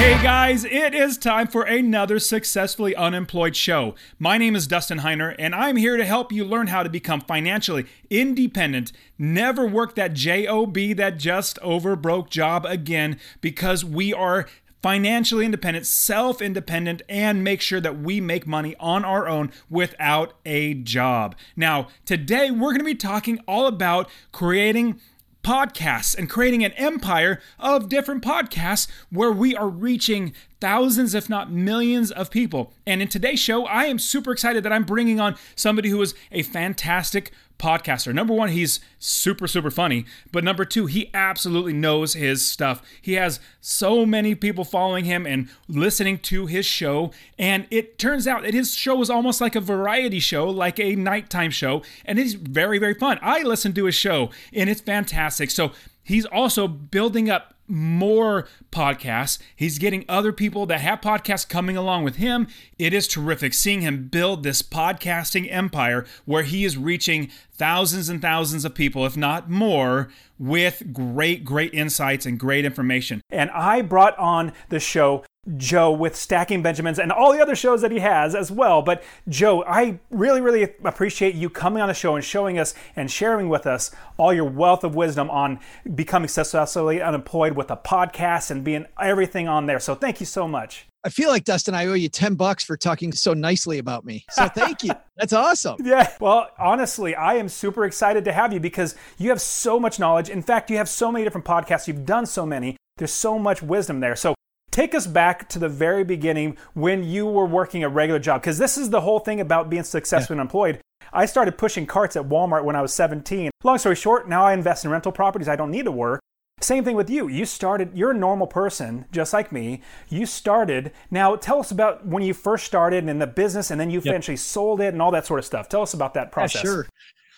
Hey guys, it is time for another Successfully Unemployed show. My name is Dustin Heiner, and I'm here to help you learn how to become financially independent, never work that JOB, that just over broke job again, because we are financially independent, self independent, and make sure that we make money on our own without a job. Now, today we're going to be talking all about creating podcasts and creating an empire of different podcasts where we are reaching thousands, if not millions, of people. And in today's show, I am super excited that I'm bringing on somebody who is a fantastic podcaster. Number one, he's super, super funny. But number two, he absolutely knows his stuff. He has so many people following him and listening to his show. And it turns out that his show is almost like a variety show, like a nighttime show. And it's very, very fun. I listen to his show and it's fantastic. So he's also building up more podcasts. He's getting other people that have podcasts coming along with him. It is terrific seeing him build this podcasting empire where he is reaching thousands and thousands of people, if not more, with great, great insights and great information. And I brought on the show Joe with Stacking Benjamins and all the other shows that he has as well. But Joe, I really, really appreciate you coming on the show and showing us and sharing with us all your wealth of wisdom on becoming successfully unemployed with a podcast and being everything on there. So thank you so much. I feel like Dustin, I owe you 10 bucks for talking so nicely about me. So thank you. That's awesome. Yeah. Well, honestly, I am super excited to have you because you have so much knowledge. In fact, you have so many different podcasts. You've done so many. There's so much wisdom there. So Take us back to the very beginning when you were working a regular job, because this is the whole thing about being successful yeah. and employed. I started pushing carts at Walmart when I was 17. Long story short, now I invest in rental properties. I don't need to work. Same thing with you. You started, you're a normal person, just like me. You started. Now, tell us about when you first started in the business and then you yep. eventually sold it and all that sort of stuff. Tell us about that process. Yeah, sure.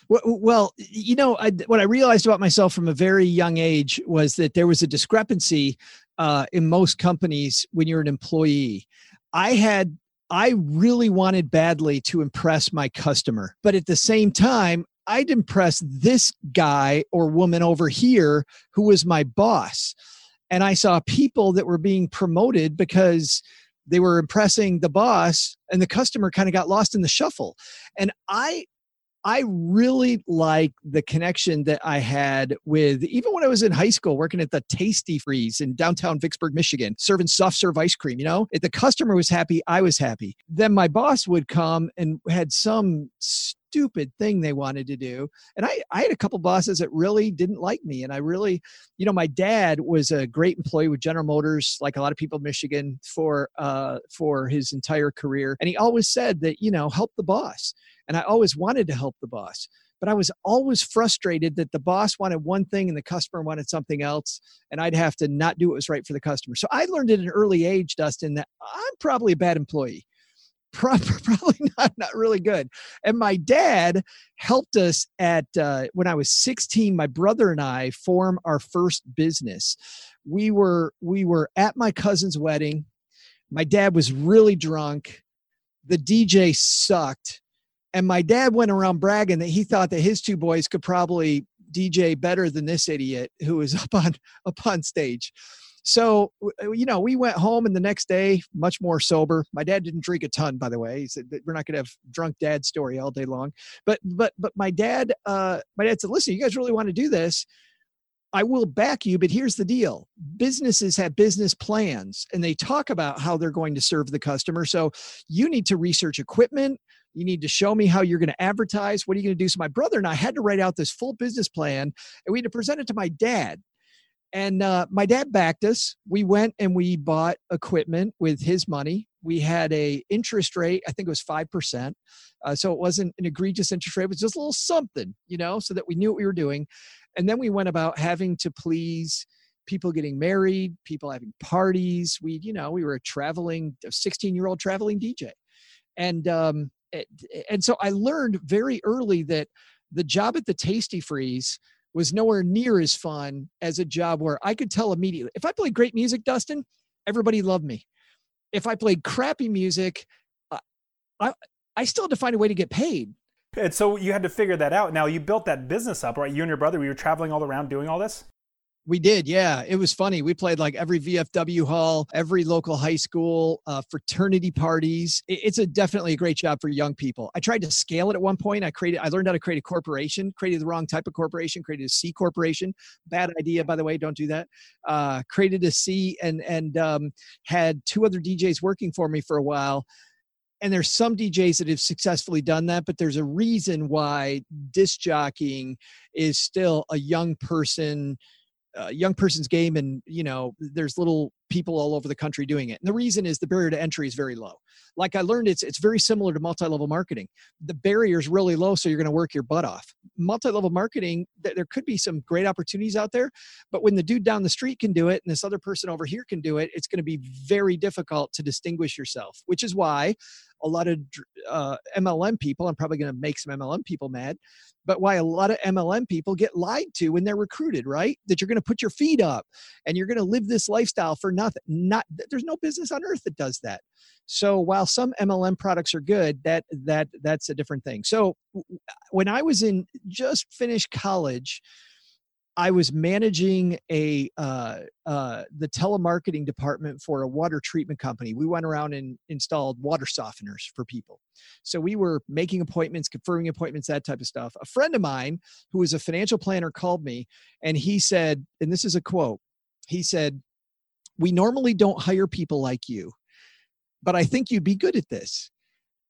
Well, you know, I, what I realized about myself from a very young age was that there was a discrepancy uh, in most companies when you're an employee. I had I really wanted badly to impress my customer, but at the same time, I'd impress this guy or woman over here who was my boss. And I saw people that were being promoted because they were impressing the boss and the customer kind of got lost in the shuffle. And I I really like the connection that I had with even when I was in high school working at the Tastee-Freez in downtown Vicksburg, Michigan, serving soft serve ice cream. You know, if the customer was happy, I was happy. Then my boss would come and had some stupid thing they wanted to do. And I, I had a couple bosses that really didn't like me. And I really, you know, my dad was a great employee with General Motors, like a lot of people in Michigan for uh, for his entire career. And he always said that, you know, help the boss. And I always wanted to help the boss. But I was always frustrated that the boss wanted one thing and the customer wanted something else. And I'd have to not do what was right for the customer. So I learned at an early age, Dustin, that I'm probably a bad employee. Probably not, not really good. And my dad helped us at uh, when I was 16. My brother and I form our first business. We were we were at my cousin's wedding. My dad was really drunk. The DJ sucked and my dad went around bragging that he thought that his two boys could probably DJ better than this idiot who was up on up on stage. So you know, we went home and the next day, much more sober. My dad didn't drink a ton, by the way. He said we're not going to have drunk dad story all day long. But but but my dad, uh, my dad said, "Listen, you guys really want to do this? I will back you, but here's the deal. Businesses have business plans and they talk about how they're going to serve the customer. So you need to research equipment, you need to show me how you're going to advertise. What are you going to do? So my brother and I had to write out this full business plan, and we had to present it to my dad. And uh, my dad backed us. We went and we bought equipment with his money. We had a interest rate, I think it was five percent, uh, so it wasn't an egregious interest rate. It was just a little something, you know, so that we knew what we were doing. And then we went about having to please people getting married, people having parties. We, you know, we were a traveling, 16 year old traveling DJ and um, and so I learned very early that the job at the Tastee-Freez was nowhere near as fun as a job where I could tell immediately if I played great music, Dustin, everybody loved me. If I played crappy music, I I still had to find a way to get paid. And so you had to figure that out. Now you built that business up, right? You and your brother, we were traveling all around doing all this. We did, yeah. It was funny. We played like every VFW hall, every local high school, uh, fraternity parties. It's a definitely a great job for young people. I tried to scale it at one point. I created, I learned how to create a corporation. Created the wrong type of corporation. Created a C corporation. Bad idea, by the way. Don't do that. Uh, created a C and and um, had two other DJs working for me for a while and there's some DJs that have successfully done that, but there's a reason why disc jockeying is still a young person a young person's game and you know there's little people all over the country doing it. And the reason is the barrier to entry is very low like i learned it's it's very similar to multi-level marketing the barrier is really low so you're going to work your butt off multi-level marketing th- there could be some great opportunities out there but when the dude down the street can do it and this other person over here can do it it's going to be very difficult to distinguish yourself which is why a lot of uh, mlm people i'm probably going to make some mlm people mad but why a lot of MLM people get lied to when they're recruited, right? That you're going to put your feet up and you're going to live this lifestyle for nothing. Not there's no business on earth that does that. So while some MLM products are good, that that that's a different thing. So when I was in just finished college, I was managing a uh, uh, the telemarketing department for a water treatment company. We went around and installed water softeners for people. So we were making appointments, confirming appointments, that type of stuff. A friend of mine who was a financial planner called me and he said, and this is a quote. He said, "We normally don't hire people like you, but I think you'd be good at this."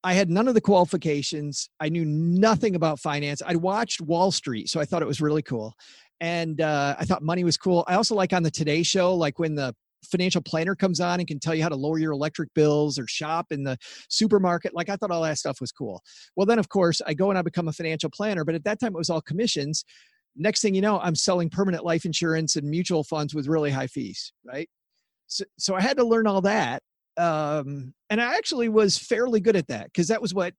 I had none of the qualifications. I knew nothing about finance. I'd watched Wall Street, so I thought it was really cool and uh, I thought money was cool. I also like on the Today Show, like when the financial planner comes on and can tell you how to lower your electric bills or shop in the supermarket. Like I thought all that stuff was cool. Well, then of course I go and I become a financial planner, but at that time it was all commissions. Next thing you know, I'm selling permanent life insurance and mutual funds with really high fees, right? So, so I had to learn all that um, and I actually was fairly good at that because that was what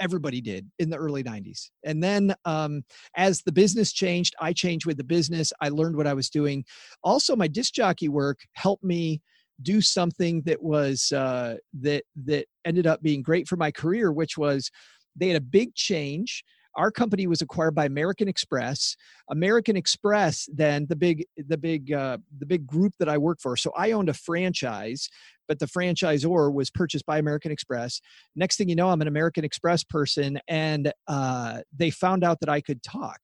everybody did in the early 90s. And then um, as the business changed, I changed with the business. I learned what I was doing. Also, my disc jockey work helped me do something that was uh, that that ended up being great for my career, which was they had a big change our company was acquired by American Express. American Express, then the big the big uh, the big group that I work for. So I owned a franchise, but the franchisor was purchased by American Express. Next thing you know, I'm an American Express person, and uh, they found out that I could talk.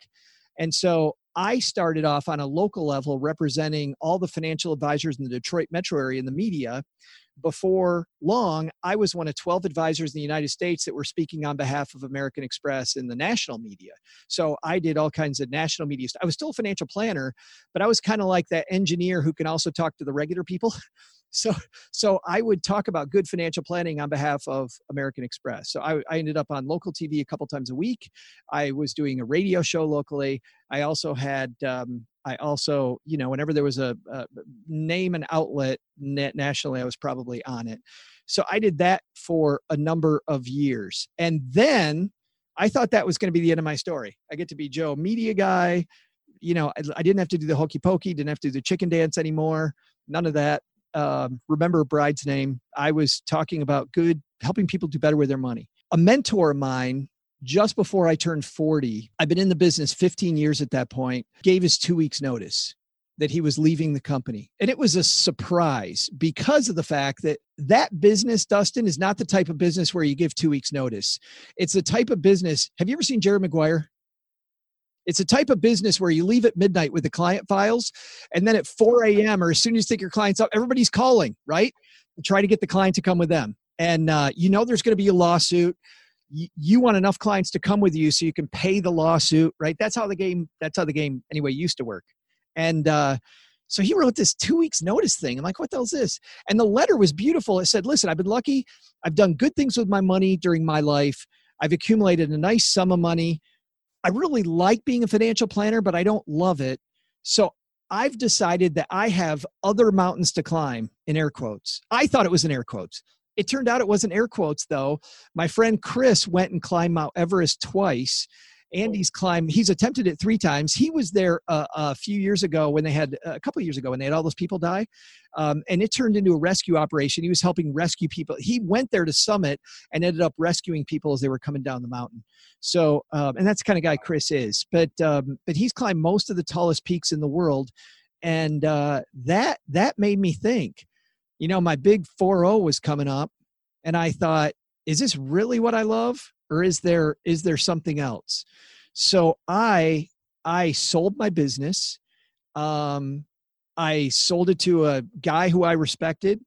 And so I started off on a local level representing all the financial advisors in the Detroit metro area in the media before long, I was one of 12 advisors in the United States that were speaking on behalf of American Express in the national media. So I did all kinds of national media. Stuff. I was still a financial planner, but I was kind of like that engineer who can also talk to the regular people. So so i would talk about good financial planning on behalf of american express. So i, I ended up on local tv a couple times a week. I was doing a radio show locally. I also had um, i also you know whenever there was a, a name and outlet nationally i was probably on it. So i did that for a number of years. And then i thought that was going to be the end of my story. I get to be joe media guy. You know I, I didn't have to do the hokey pokey didn't have to do the chicken dance anymore none of that um, remember a bride's name. I was talking about good, helping people do better with their money. A mentor of mine, just before I turned 40, I've been in the business 15 years at that point, gave his two weeks' notice that he was leaving the company. And it was a surprise because of the fact that that business, Dustin, is not the type of business where you give two weeks' notice. It's the type of business. Have you ever seen Jerry Maguire? It's a type of business where you leave at midnight with the client files, and then at 4 a.m. or as soon as you take your clients up, everybody's calling, right? Try to get the client to come with them. And uh, you know there's going to be a lawsuit. You, you want enough clients to come with you so you can pay the lawsuit, right? That's how the game. That's how the game anyway used to work. And uh, so he wrote this two weeks notice thing. I'm like, what the hell's this? And the letter was beautiful. It said, listen, I've been lucky. I've done good things with my money during my life. I've accumulated a nice sum of money. I really like being a financial planner, but I don't love it. So I've decided that I have other mountains to climb in air quotes. I thought it was in air quotes. It turned out it wasn't air quotes though. My friend Chris went and climbed Mount Everest twice. Andy's climb. He's attempted it three times. He was there uh, a few years ago when they had, a couple of years ago when they had all those people die. Um, and it turned into a rescue operation. He was helping rescue people. He went there to summit and ended up rescuing people as they were coming down the mountain. So, um, and that's the kind of guy Chris is. But, um, but he's climbed most of the tallest peaks in the world. And uh, that, that made me think, you know, my big 4 was coming up. And I thought, is this really what I love? Or is there is there something else? So i i sold my business um i sold it to a guy who i respected.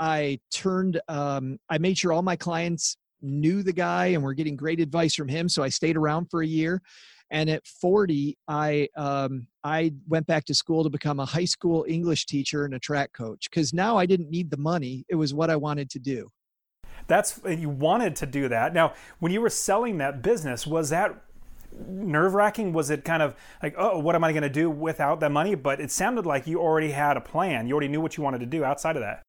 I turned um i made sure all my clients knew the guy and were getting great advice from him so i stayed around for a year. And at 40 i um, i went back to school to become a high school english teacher and a track coach because now i didn't need the money. It was what i wanted to do that's you wanted to do that. Now, when you were selling that business, was that nerve wracking? Was it kind of like, oh, what am I going to do without that money? But it sounded like you already had a plan. You already knew what you wanted to do outside of that.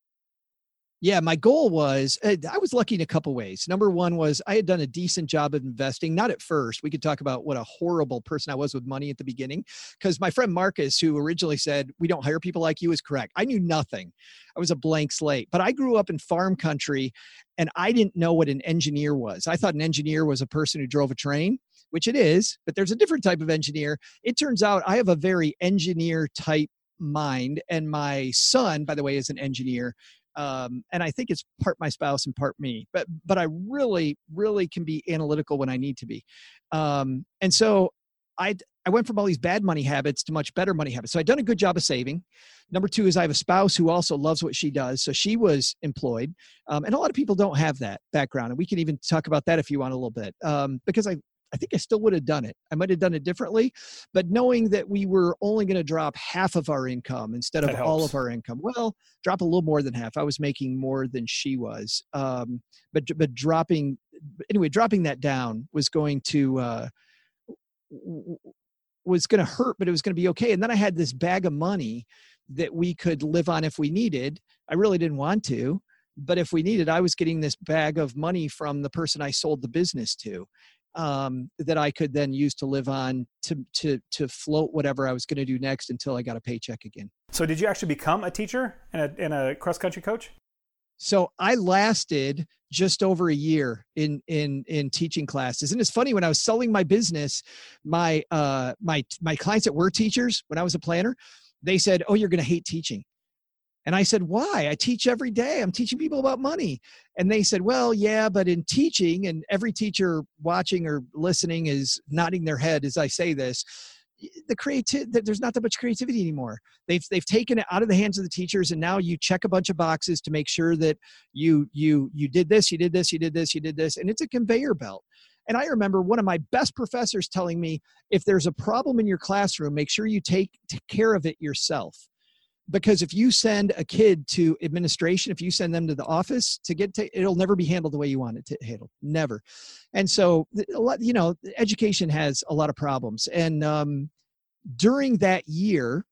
Yeah, my goal was uh, I was lucky in a couple ways. Number one was I had done a decent job of investing. Not at first. We could talk about what a horrible person I was with money at the beginning, because my friend Marcus, who originally said we don't hire people like you, is correct. I knew nothing. I was a blank slate. But I grew up in farm country, and I didn't know what an engineer was. I thought an engineer was a person who drove a train, which it is, but there's a different type of engineer. It turns out I have a very engineer type mind and my son by the way is an engineer um, and I think it's part my spouse and part me. But but I really really can be analytical when I need to be, um, and so I I went from all these bad money habits to much better money habits. So I'd done a good job of saving. Number two is I have a spouse who also loves what she does, so she was employed, um, and a lot of people don't have that background, and we can even talk about that if you want a little bit, um, because I I think I still would have done it. I might have done it differently, but knowing that we were only going to drop half of our income instead of all of our income, well, drop a little more than half. I was making more than she was, um, but but dropping anyway, dropping that down was going to uh, was going to hurt, but it was going to be okay. And then I had this bag of money that we could live on if we needed. I really didn't want to but if we needed i was getting this bag of money from the person i sold the business to um, that I could then use to live on to to to float whatever I was going to do next until I got a paycheck again. So, did you actually become a teacher and a, and a cross country coach? So I lasted just over a year in in in teaching classes, and it's funny when I was selling my business, my uh my my clients that were teachers when I was a planner, they said, "Oh, you're going to hate teaching." And I said, Why? I teach every day. I'm teaching people about money. And they said, Well, yeah, but in teaching, and every teacher watching or listening is nodding their head as I say this. The creative, there's not that much creativity anymore. They've they've taken it out of the hands of the teachers, and now you check a bunch of boxes to make sure that you you you did this, you did this, you did this, you did this, and it's a conveyor belt. And I remember one of my best professors telling me, if there's a problem in your classroom, make sure you take, take care of it yourself because if you send a kid to administration if you send them to the office to get to it'll never be handled the way you want it to handle never. And so you know education has a lot of problems. And um, during that year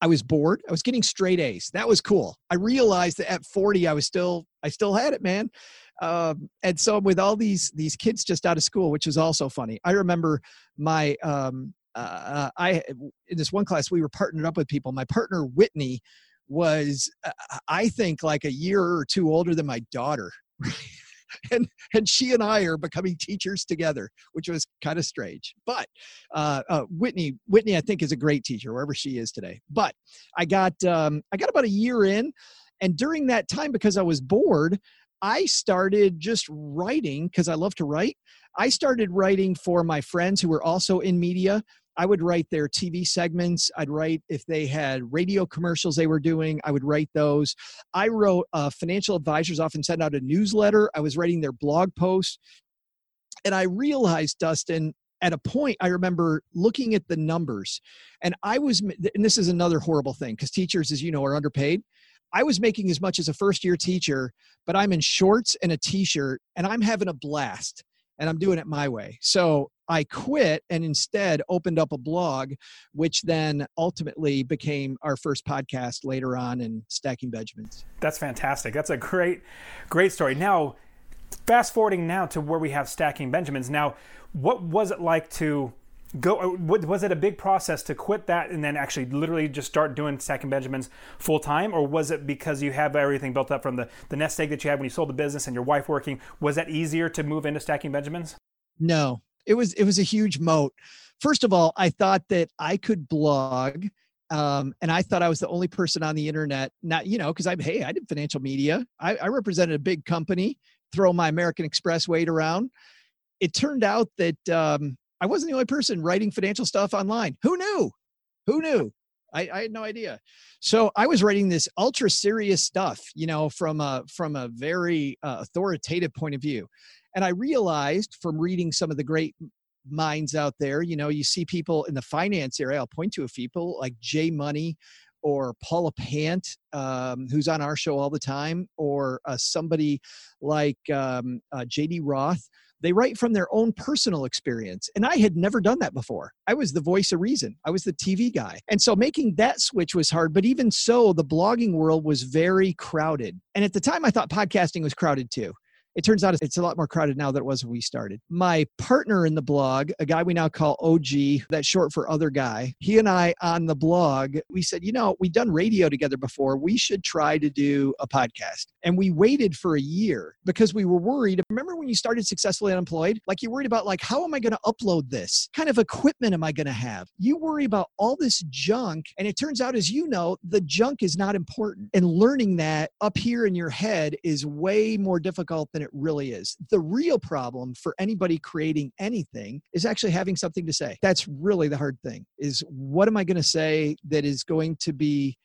i was bored. I was getting straight a's. That was cool. I realized that at 40 i was still i still had it man. Um, and so with all these these kids just out of school which was also funny i remember my um, uh, I in this one class we were partnered up with people. My partner Whitney was, uh, I think, like a year or two older than my daughter. and and she and I are becoming teachers together, which was kind of strange. But uh, uh, Whitney, Whitney, I think is a great teacher wherever she is today. But I got um, I got about a year in, and during that time, because I was bored, I started just writing because I love to write. I started writing for my friends who were also in media. I would write their TV segments. I'd write if they had radio commercials they were doing, I would write those. I wrote, uh, financial advisors often send out a newsletter. I was writing their blog posts. And I realized, Dustin, at a point, I remember looking at the numbers, and I was, and this is another horrible thing because teachers, as you know, are underpaid. I was making as much as a first year teacher, but I'm in shorts and a t shirt and I'm having a blast and I'm doing it my way. So I quit and instead opened up a blog, which then ultimately became our first podcast later on in Stacking Benjamins. That's fantastic. That's a great, great story. Now, fast forwarding now to where we have Stacking Benjamins. Now, what was it like to go uh, was it a big process to quit that and then actually literally just start doing stacking benjamins full time or was it because you have everything built up from the, the nest egg that you had when you sold the business and your wife working was that easier to move into stacking benjamins no it was it was a huge moat first of all i thought that i could blog um, and I thought I was the only person on the internet, not you know, because I'm hey, I did financial media. I, I represented a big company, throw my American Express weight around. It turned out that um, I wasn't the only person writing financial stuff online. Who knew? Who knew? I, I, had no idea. So I was writing this ultra serious stuff, you know, from a from a very uh, authoritative point of view, and I realized from reading some of the great minds out there, you know, you see people in the finance area. I'll point to a few people like Jay Money or Paula Pant, um, who's on our show all the time, or uh, somebody like um, uh, JD Roth they write from their own personal experience. And I had never done that before. I was the voice of reason, I was the TV guy. And so making that switch was hard. But even so, the blogging world was very crowded. And at the time, I thought podcasting was crowded too. It turns out it's a lot more crowded now than it was when we started. My partner in the blog, a guy we now call OG, that's short for other guy, he and I on the blog, we said, you know, we've done radio together before. We should try to do a podcast. And we waited for a year because we were worried. Remember when you started Successfully Unemployed? Like you're worried about like, how am I going to upload this? Kind of equipment am I going to have? You worry about all this junk. And it turns out, as you know, the junk is not important. And learning that up here in your head is way more difficult than it really is. The real problem for anybody creating anything is actually having something to say. That's really the hard thing is what am I going to say that is going to be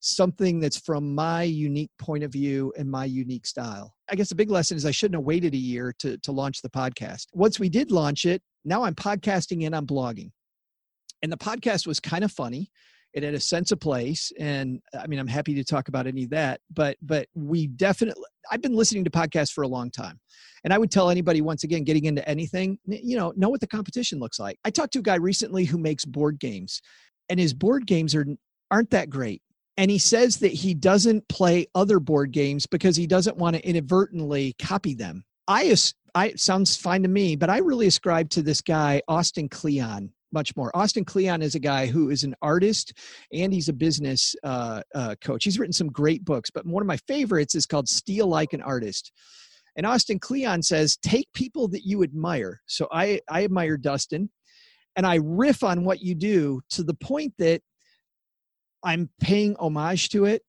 something that's from my unique point of view and my unique style. I guess the big lesson is I shouldn't have waited a year to, to launch the podcast. Once we did launch it, now I'm podcasting and I'm blogging. And the podcast was kind of funny it had a sense of place and i mean i'm happy to talk about any of that but but we definitely i've been listening to podcasts for a long time and i would tell anybody once again getting into anything you know know what the competition looks like. I talked to a guy recently who makes board games and his board games are aren't that great and he says that he doesn't play other board games because he doesn't want to inadvertently copy them. I I sounds fine to me, but I really ascribe to this guy Austin Kleon much more. Austin Kleon is a guy who is an artist and he's a business uh, uh, coach. He's written some great books, but one of my favorites is called Steal Like an Artist. And Austin Kleon says, take people that you admire. So I, I admire Dustin and I riff on what you do to the point that I'm paying homage to it.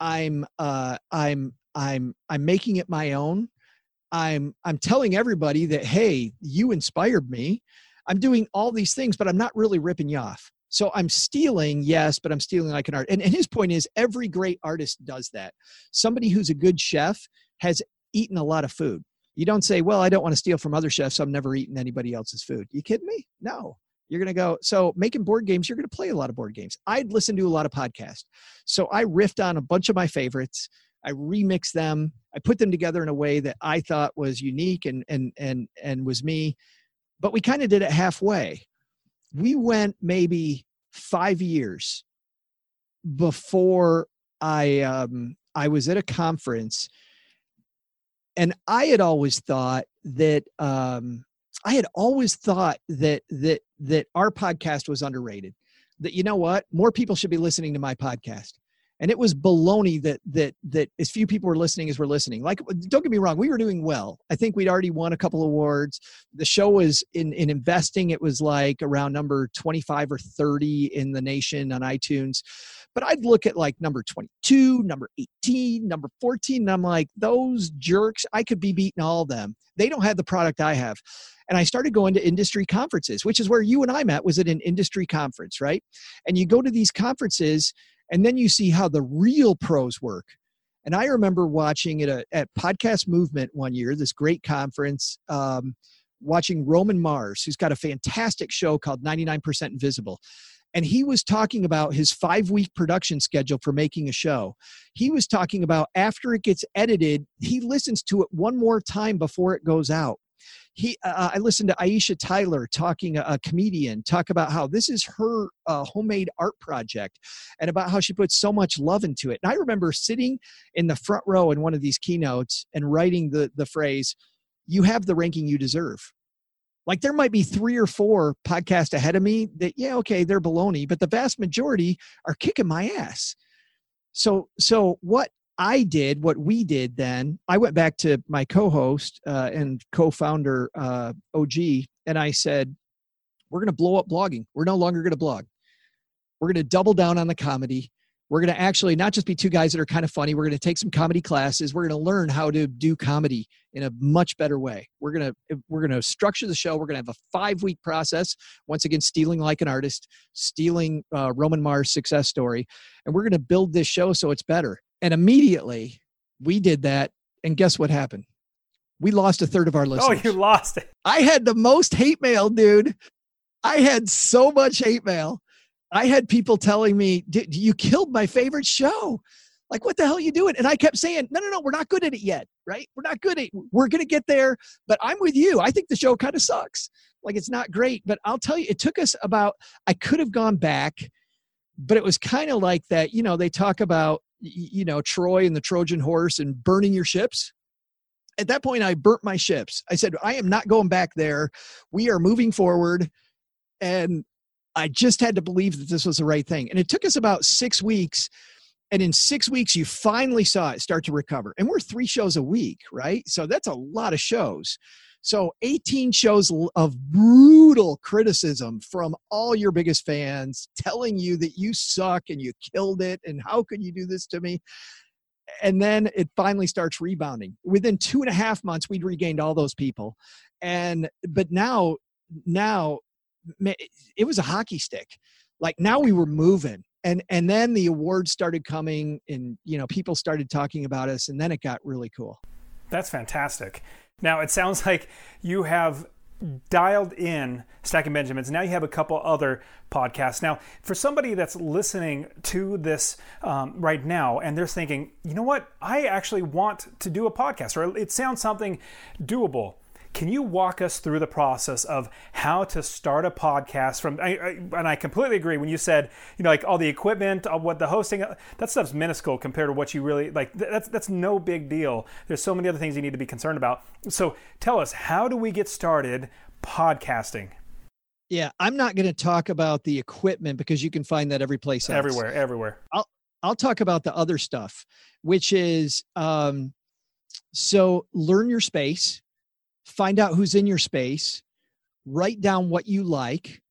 I'm, uh, I'm, I'm, I'm making it my own. I'm, I'm telling everybody that, hey, you inspired me I'm doing all these things, but I'm not really ripping you off. So I'm stealing, yes, but I'm stealing like an art. And, and his point is every great artist does that. Somebody who's a good chef has eaten a lot of food. You don't say, well, I don't want to steal from other chefs. So I'm never eating anybody else's food. You kidding me? No. You're going to go. So making board games, you're going to play a lot of board games. I'd listen to a lot of podcasts. So I riffed on a bunch of my favorites. I remixed them. I put them together in a way that I thought was unique and and and and was me but we kind of did it halfway. We went maybe five years before I um, I was at a conference, and I had always thought that um, I had always thought that that that our podcast was underrated. That you know what, more people should be listening to my podcast and it was baloney that that that as few people were listening as were listening. Like, don't get me wrong, we were doing well. I think we'd already won a couple awards. The show was in in investing. It was like around number twenty five or thirty in the nation on iTunes. But I'd look at like number 22, number 18, number 14, and I'm like, those jerks, I could be beating all of them. They don't have the product I have. And I started going to industry conferences, which is where you and I met, was at an industry conference, right? And you go to these conferences and then you see how the real pros work and i remember watching it at, at podcast movement one year this great conference um, watching roman mars who's got a fantastic show called 99% invisible and he was talking about his five week production schedule for making a show. He was talking about after it gets edited, he listens to it one more time before it goes out. He uh, i listened to aisha tyler talking a, a, comedian talk about how this is her uh, homemade art project and about how she puts so much love into it. And i remember sitting in the front row in one of these keynotes and writing the the phrase you have the ranking you deserve. Like there might be three or four podcasts ahead of me that yeah okay they're baloney but the vast majority are kicking my ass. So so what I did what we did then. I went back to my co-host uh, and co-founder uh, OG, and I said, "We're going to blow up blogging. We're no longer going to blog. We're going to double down on the comedy. We're going to actually not just be two guys that are kind of funny. We're going to take some comedy classes. We're going to learn how to do comedy in a much better way. We're going to we're going to structure the show. We're going to have a five week process. Once again, stealing like an artist, stealing uh, Roman Mars success story, and we're going to build this show so it's better." And immediately we did that. And guess what happened? We lost a third of our oh, listeners. Oh, you lost it. I had the most hate mail, dude. I had so much hate mail. I had people telling me, you killed my favorite show. Like, what the hell are you doing? And I kept saying, no, no, no, we're not good at it yet, right? We're not good at it. We're going to get there, but I'm with you. I think the show kind of sucks. Like, it's not great. But I'll tell you, it took us about, I could have gone back, but it was kind of like that. You know, they talk about you know Troy and the Trojan horse and burning your ships. At that point, I burnt my ships. I said, I am not going back there. We are moving forward. And I just had to believe that this was the right thing. And it took us about six weeks. And in six weeks, you finally saw it start to recover. And we're three shows a week, right? So that's a lot of shows. So 18 shows of brutal criticism from all your biggest fans telling you that you suck and you killed it and how could you do this to me? And then it finally starts rebounding. Within two and a half months, we'd regained all those people. And but now, now it was a hockey stick. Like now we were moving and and then the awards started coming and you know people started talking about us and then it got really cool that's fantastic now, it sounds like you have dialed in Stacking Benjamins. Now you have a couple other podcasts. Now, for somebody that's listening to this um, right now and they're thinking, you know what, I actually want to do a podcast, or it sounds something doable. Can you walk us through the process of how to start a podcast? From I, I, and I completely agree when you said you know like all the equipment, all what the hosting, uh, that stuff's minuscule compared to what you really like. That's that's no big deal. There's so many other things you need to be concerned about. So tell us, how do we get started podcasting? Yeah, I'm not going to talk about the equipment because you can find that every place else. Everywhere, everywhere. I'll I'll talk about the other stuff, which is um, so learn your space find out who's in your space, write down what you like,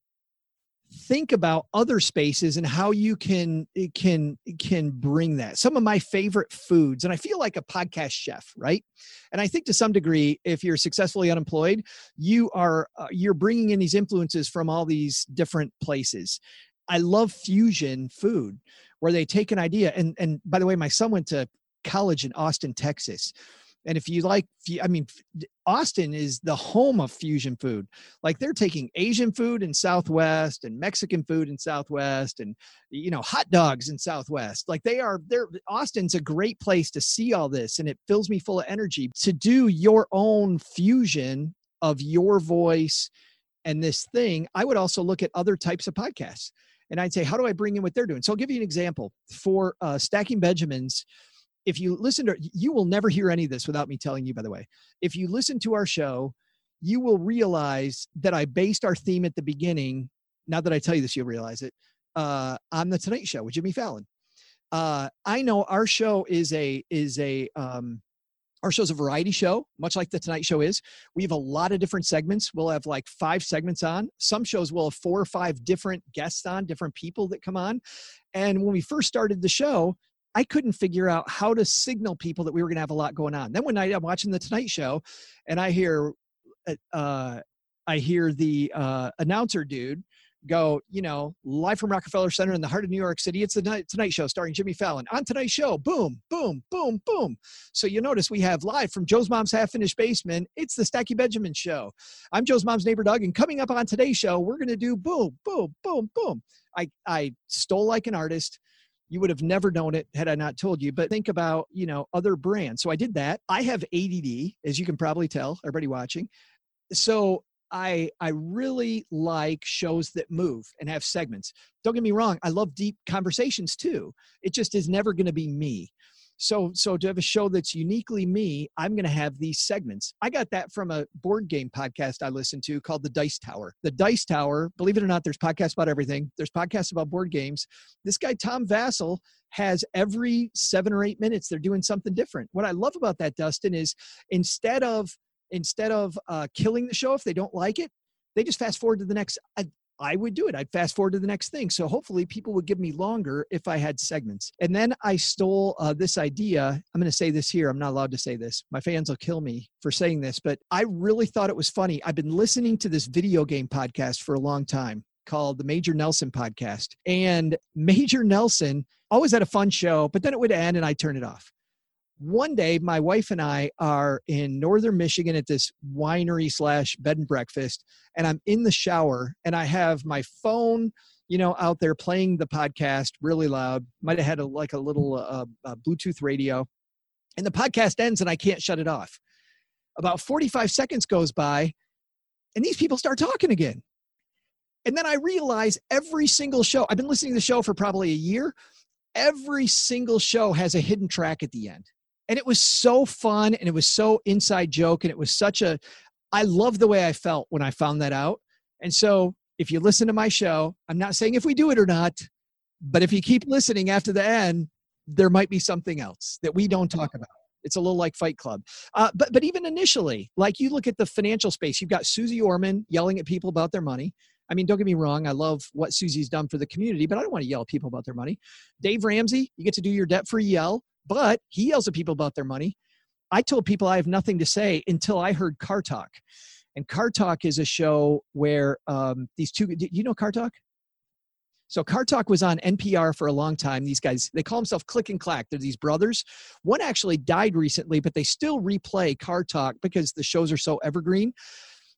think about other spaces and how you can can can bring that. Some of my favorite foods and i feel like a podcast chef right? And i think to some degree if you're successfully unemployed you are uh, you're bringing in these influences from all these different places. I love fusion food where they take an idea and and by the way my son went to college in austin texas and if you like, I mean, Austin is the home of fusion food. Like they're taking Asian food in Southwest and Mexican food in Southwest and, you know, hot dogs in Southwest. Like they are, they're, Austin's a great place to see all this. And it fills me full of energy to do your own fusion of your voice and this thing. I would also look at other types of podcasts and I'd say, how do I bring in what they're doing? So I'll give you an example for uh, Stacking Benjamins if you listen to you will never hear any of this without me telling you by the way. If you listen to our show you will realize that i based our theme at the beginning now that i tell you this you'll realize it uh, on the tonight show with jimmy fallon. Uh, i know our show is a is a um, our show's a variety show much like the tonight show is. We have a lot of different segments. We'll have like five segments on. Some shows will have four or five different guests on different people that come on. And when we first started the show I couldn't figure out how to signal people that we were going to have a lot going on. Then one night I'm watching the Tonight Show, and I hear, uh, uh, I hear the uh, announcer dude go, you know, live from Rockefeller Center in the heart of New York City. It's the Tonight, Show starring Jimmy Fallon. On Tonight Show, boom, boom, boom, boom. So you notice we have live from Joe's mom's half finished basement. It's the Stacky Benjamin Show. I'm Joe's mom's neighbor Doug, and coming up on today's show, we're to do boom, boom, boom, boom. I I stole like an artist you would have never known it had I not told you. But think about, you know, other brands. So I did that. I have ADD, as you can probably tell, everybody watching. so I I really like shows that move and have segments. Don't get me wrong, I love deep conversations too. It just is never going to be me. So so to have a show that's uniquely me, I'm going to have these segments. I got that from a board game podcast I listened to called The Dice Tower. The Dice Tower, believe it or not, there's podcasts about everything. There's podcasts about board games. This guy Tom Vasel has every 7 or 8 minutes they're doing something different. What I love about that Dustin is instead of instead of uh, killing the show if they don't like it, they just fast forward to the next. I, I would do it. I'd fast forward to the next thing. So hopefully people would give me longer if I had segments. And then I stole uh, this idea. I'm going to say this here. I'm not allowed to say this. My fans will kill me for saying this, but I really thought it was funny. I've been listening to this video game podcast for a long time called the Major Nelson podcast. And Major Nelson always had a fun show, but then it would end and I'd turn it off one day my wife and i are in northern michigan at this winery slash bed and breakfast and i'm in the shower and i have my phone you know out there playing the podcast really loud. Might have had a, like a little uh, uh, bluetooth radio. And the podcast ends and i can't shut it off. About 45 seconds goes by and these people start talking again. And then i realize every single show i've been listening to the show for probably a year every single show has a hidden track at the end and it was so fun and it was so inside joke and it was such a i love the way i felt when i found that out. And so if you listen to my show i'm not saying if we do it or not but if you keep listening after the end there might be something else that we don't talk about. It's a little like fight club. Uh, but but even initially like you look at the financial space. You've got suze orman yelling at people about their money. I mean, don't get me wrong. I love what Suze's done for the community, but I don't want to yell at people about their money. Dave Ramsey, you get to do your debt free yell but he yells at people about their money. I told people I have nothing to say until I heard Car Talk. And Car Talk is a show where um, these two, you know Car Talk? So Car Talk was on NPR for a long time. These guys, they call themselves Click and Clack. They're these brothers. One actually died recently, but they still replay Car Talk because the shows are so evergreen.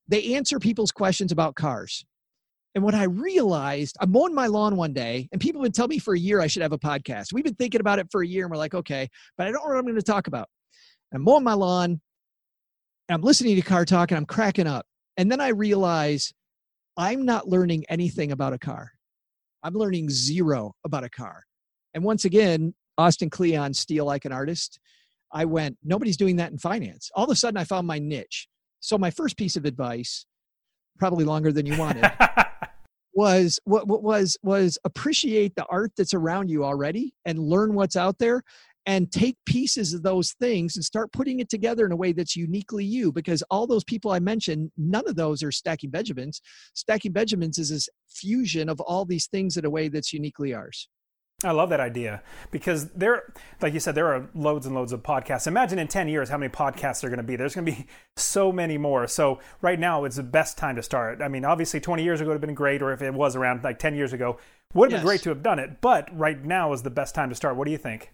They answer people's questions about cars. And what I realized, I'm mowing my lawn one day, and people would tell me for a year I should have a podcast. We've been thinking about it for a year, and we're like, okay, but I don't know what I'm going to talk about. I'm mowing my lawn, and I'm listening to Car Talk, and I'm cracking up. And then I realize I'm not learning anything about a car. I'm learning zero about a car. And once again, Austin Kleon, steal like an artist. I went, nobody's doing that in finance. All of a sudden, I found my niche. So, my first piece of advice, probably longer than you wanted. was what, what was was appreciate the art that's around you already and learn what's out there and take pieces of those things and start putting it together in a way that's uniquely you because all those people i mentioned none of those are stacking benjamins. Stacking benjamins is this fusion of all these things in a way that's uniquely ours I love that idea because there, like you said, there are loads and loads of podcasts. Imagine in 10 years how many podcasts are going to be. There's going to be so many more. So right now it's the best time to start. I mean, obviously 20 years ago would have been great, or if it was around like 10 years ago, would have yes. been great to have done it. But right now is the best time to start. What do you think?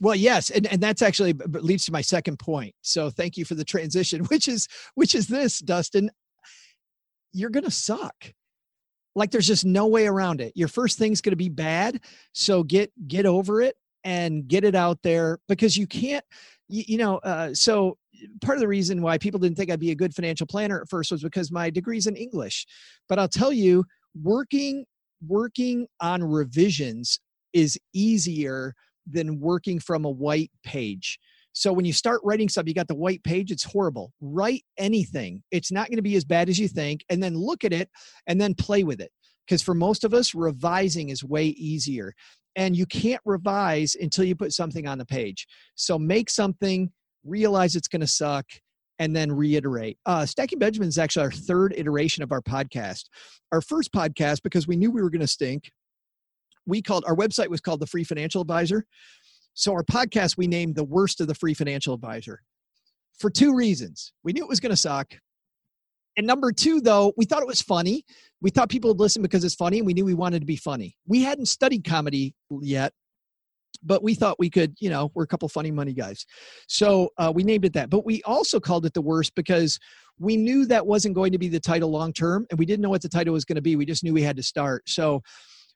Well, yes, and, and that's actually leads to my second point. So thank you for the transition, which is which is this, Dustin. You're gonna suck like there's just no way around it. Your first thing's going to be bad so get get over it and get it out there because you can't you, you know uh, so part of the reason why people didn't think i'd be a good financial planner at first was because my degree's in english. But i'll tell you working working on revisions is easier than working from a white page so when you start writing something, you got the white page, it's horrible. Write anything. It's not going to be as bad as you think. And then look at it and then play with it. Because for most of us, revising is way easier. And you can't revise until you put something on the page. So make something, realize it's going to suck, and then reiterate. Uh, Stacking Benjamin is actually our third iteration of our podcast. Our first podcast, because we knew we were going to stink, we called our website was called the Free Financial Advisor. So our podcast we named the worst of the free financial advisor for two reasons. We knew it was going to suck. And number two, though, we thought it was funny. We thought people would listen because it's funny, and we knew we wanted to be funny. We hadn't studied comedy yet, but we thought we could, you know, we're a couple funny money guys. So uh, we named it that. But we also called it the worst because we knew that wasn't going to be the title long term, and we didn't know what the title was going to be. We just knew we had to start. So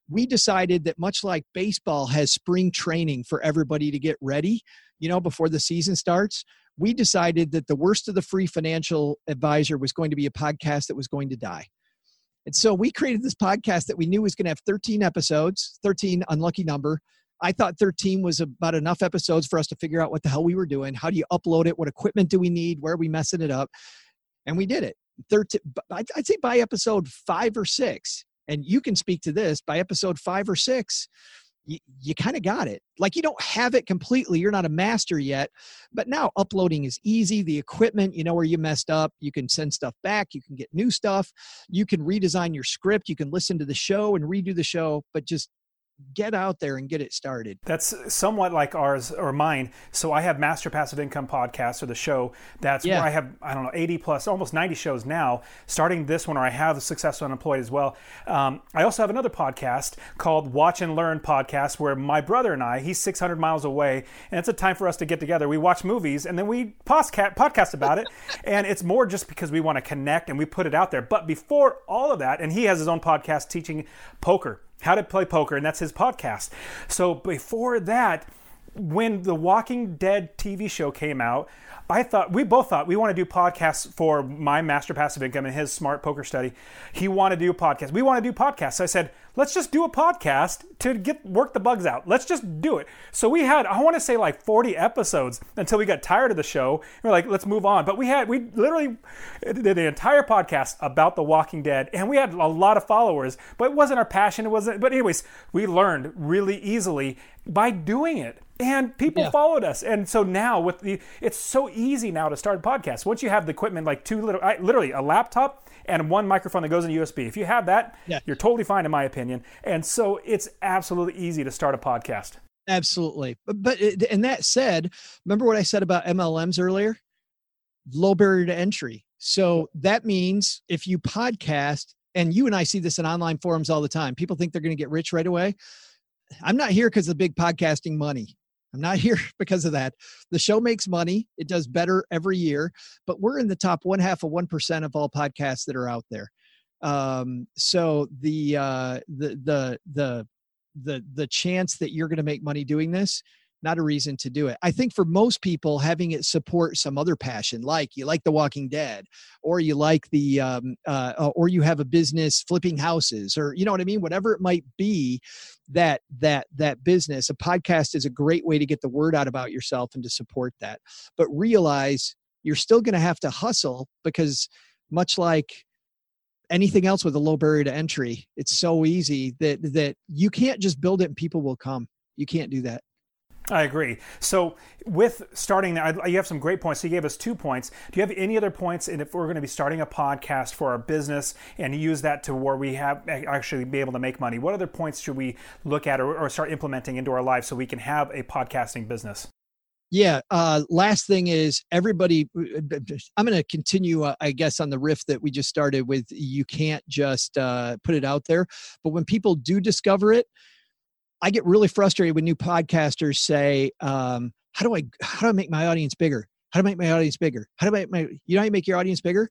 we decided that much like baseball has spring training for everybody to get ready, you know, before the season starts, we decided that the worst of the free financial advisor was going to be a podcast that was going to die. And so we created this podcast that we knew was going to have 13 episodes, 13 unlucky number. I thought 13 was about enough episodes for us to figure out what the hell we were doing. How do you upload it? What equipment do we need? Where are we messing it up? And we did it. 13, I'd say by episode five or six, and you can speak to this by episode five or six, you, you kind of got it. Like you don't have it completely. You're not a master yet, but now uploading is easy. The equipment, you know where you messed up. You can send stuff back. You can get new stuff. You can redesign your script. You can listen to the show and redo the show, but just get out there and get it started. That's somewhat like ours or mine. So I have Master Passive Income podcast or the show. That's yeah. where I have I don't know 80 plus, almost 90 shows now. Starting this one, or I have Successful Unemployed as well. Um, I also have another podcast called Watch and Learn podcast, where my brother and I, he's 600 miles away, and it's a time for us to get together. We watch movies and then we podcast about it, and it's more just because we want to connect and we put it out there. But before all of that, and he has his own podcast teaching poker how to Play Poker, and that's his podcast. So before that, when the Walking Dead TV show came out, I thought we both thought we want to do podcasts for my master passive income and his smart poker study. He wanted to do a podcast. We want to do podcasts. So I said, let's just do a podcast to get work the bugs out. Let's just do it. So we had I want to say like 40 episodes until we got tired of the show. we're like, let's move on. But we had we literally did the entire podcast about The Walking Dead, and we had a lot of followers. But it wasn't our passion. It wasn't. But anyways, we learned really easily by doing it and people yeah. followed us. And so now with the it's so easy now to start a podcast once you have the equipment like two little literally a laptop and one microphone that goes in usb if you have that yeah. you're totally fine in my opinion. And so it's absolutely easy to start a podcast. Absolutely. But, but and that said remember what i said about mlms earlier? Low barrier to entry. So that means if you podcast and you and i see this in online forums all the time people think they're going to get rich right away. I'm not here because of big podcasting money. I'm not here because of that. The show makes money. It does better every year, but we're in the top one half of 1% of all podcasts that are out there. Um, so the, uh, the, the, the, the, the chance that you're going to make money doing this not a reason to do it. I think for most people, having it support some other passion, like you like The Walking Dead, or you like the, um, uh, uh, or you have a business flipping houses, or you know what I mean, whatever it might be, that that that business, a podcast is a great way to get the word out about yourself and to support that. But realize you're still going to have to hustle because much like anything else with a low barrier to entry it's so easy that that you can't just build it and people will come you can't do that I agree. So, with starting you have some great points. So, you gave us two points. Do you have any other points? And if we're going to be starting a podcast for our business and use that to where we have actually be able to make money, what other points should we look at or, or start implementing into our life so we can have a podcasting business? Yeah. Uh, last thing is everybody. Uh, I'm going to continue, uh, I guess, on the riff that we just started with. You can't just uh, put it out there, but when people do discover it, I get really frustrated when new podcasters say, um, "How do I how do I make my audience bigger? How do I make my audience bigger? How do I my you know how you make your audience bigger?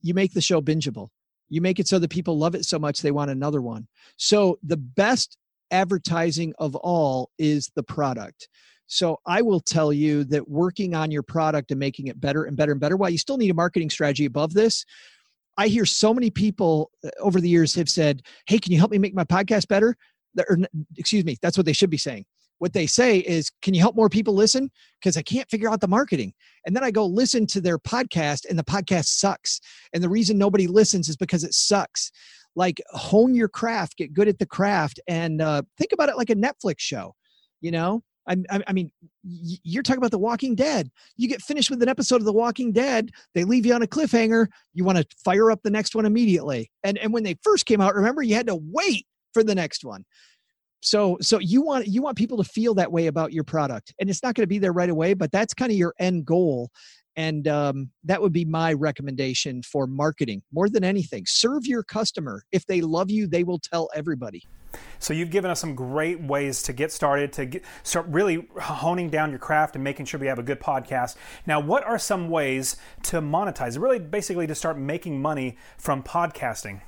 You make the show bingeable. You make it so that people love it so much they want another one. So the best advertising of all is the product. So I will tell you that working on your product and making it better and better and better, while you still need a marketing strategy above this, I hear so many people uh, over the years have said, Hey, can you help me make my podcast better? Or excuse me, that's what they should be saying. What they say is, can you help more people listen? Because I can't figure out the marketing. And then I go listen to their podcast and the podcast sucks. And the reason nobody listens is because it sucks. Like hone your craft, get good at the craft, and uh, think about it like a Netflix show. You know, I, I, mean, you're talking about The Walking Dead. You get finished with an episode of The Walking Dead, they leave you on a cliffhanger. You want to fire up the next one immediately. And and when they first came out, remember you had to wait for the next one. So so you want you want people to feel that way about your product and it's not going to be there right away but that's kind of your end goal. And um, that would be my recommendation for marketing. More than anything serve your customer. If they love you they will tell everybody. So you've given us some great ways to get started to get, start really honing down your craft and making sure we have a good podcast. Now what are some ways to monetize really basically to start making money from podcasting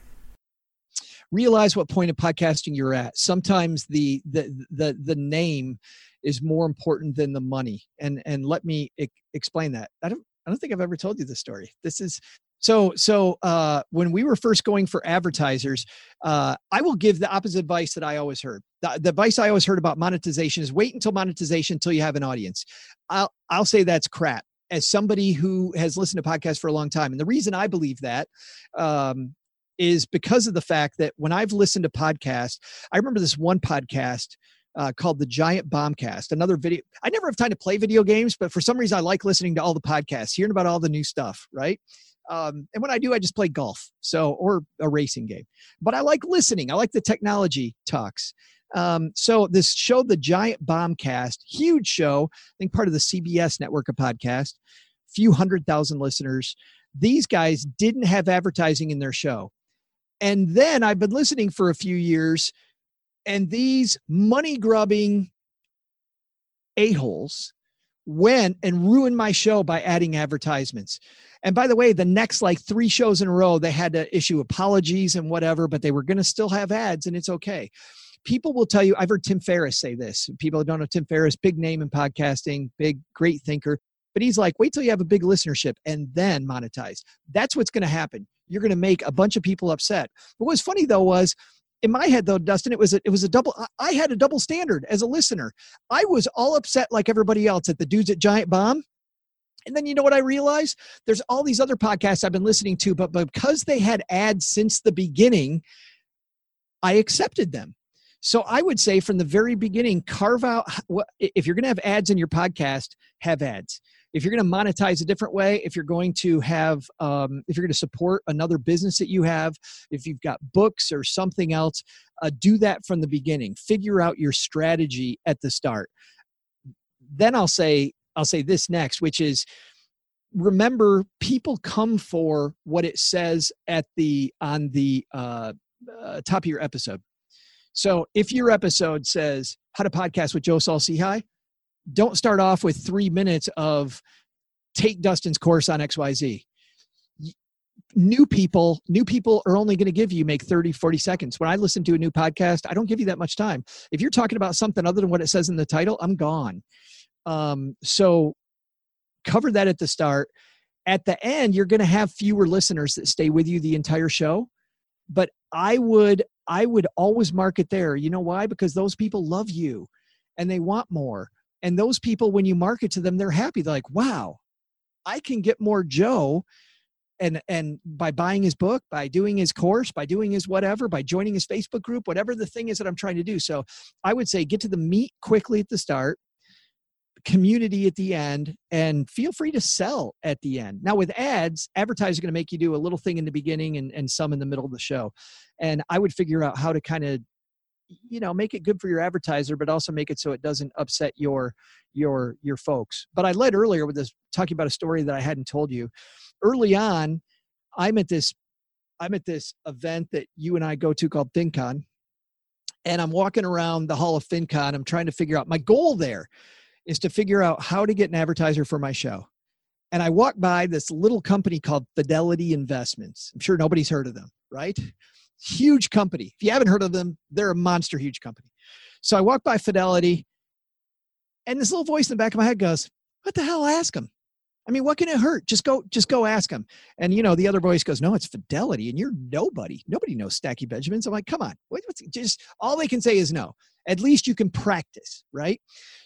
realize what point of podcasting you're at. Sometimes the the the the name is more important than the money. And and let me explain that. I don't I don't think I've ever told you this story. This is so so uh, when we were first going for advertisers, uh, I will give the opposite advice that I always heard. The, the advice I always heard about monetization is wait until monetization until you have an audience. I'll I'll say that's crap. As somebody who has listened to podcasts for a long time, and the reason I believe that um, is because of the fact that when I've listened to podcasts, I remember this one podcast uh, called the Giant Bombcast. Another video. I never have time to play video games, but for some reason, I like listening to all the podcasts, hearing about all the new stuff. Right. Um, and when I do, I just play golf, so or a racing game. But I like listening. I like the technology talks. Um, so this show, the Giant Bombcast, huge show. I think part of the CBS network of podcast. Few hundred thousand listeners. These guys didn't have advertising in their show. And then I've been listening for a few years, and these money grubbing a-holes went and ruined my show by adding advertisements. And by the way, the next like three shows in a row, they had to issue apologies and whatever, but they were going to still have ads, and it's okay. People will tell you, I've heard Tim Ferriss say this. People don't know Tim Ferriss, big name in podcasting, big, great thinker. But he's like, wait till you have a big listenership and then monetize. That's what's going to happen. You're going to make a bunch of people upset. But was funny though was in my head though dustin it was a, it was a double i had a double standard as a listener i was all upset like everybody else at the dudes at giant bomb and then you know what I realized? There's all these other podcasts I've been listening to, but because they had ads since the beginning, I accepted them. So I would say from the very beginning, carve out if you're going to have ads in your podcast, have ads. If you're going to monetize a different way, if you're going to have, um, if you're going to support another business that you have, if you've got books or something else, uh, do that from the beginning. Figure out your strategy at the start. Then I'll say I'll say this next, which is remember people come for what it says at the on the uh, uh, top of your episode. So if your episode says how to podcast with Joe Saul-Sehy, don't start off with three minutes of take Dustin's course on XYZ. New people, new people are only going to give you make 30, 40 seconds. When I listen to a new podcast, I don't give you that much time. If you're talking about something other than what it says in the title, I'm gone. Um, so cover that at the start. At the end, you're going to have fewer listeners that stay with you the entire show. But I would I would always market there. You know why? Because those people love you and they want more. And those people, when you market to them, they're happy. They're like, wow, I can get more Joe and and by buying his book by doing his course by doing his whatever by joining his facebook group whatever the thing is that i'm trying to do. So i would say get to the meat quickly at the start community at the end and feel free to sell at the end. Now with ads advertisers are going to make you do a little thing in the beginning and, and some in the middle of the show. And i would figure out how to kind of you know make it good for your advertiser but also make it so it doesn't upset your your your folks but i led earlier with this talking about a story that i hadn't told you early on i'm at this i'm at this event that you and i go to called fincon and i'm walking around the hall of fincon i'm trying to figure out my goal there is to figure out how to get an advertiser for my show. And I walk by this little company called Fidelity Investments. I'm sure nobody's heard of them, right? Huge company. If you haven't heard of them, they're a monster huge company. So I walk by Fidelity, and this little voice in the back of my head goes, What the hell? Ask them. I mean, what can it hurt? Just go, just go ask them. And you know, the other voice goes, "No, it's Fidelity, and you're nobody. Nobody knows Stacking Benjamins." I'm like, "Come on, what, what's just all they can say is no." At least you can practice, right?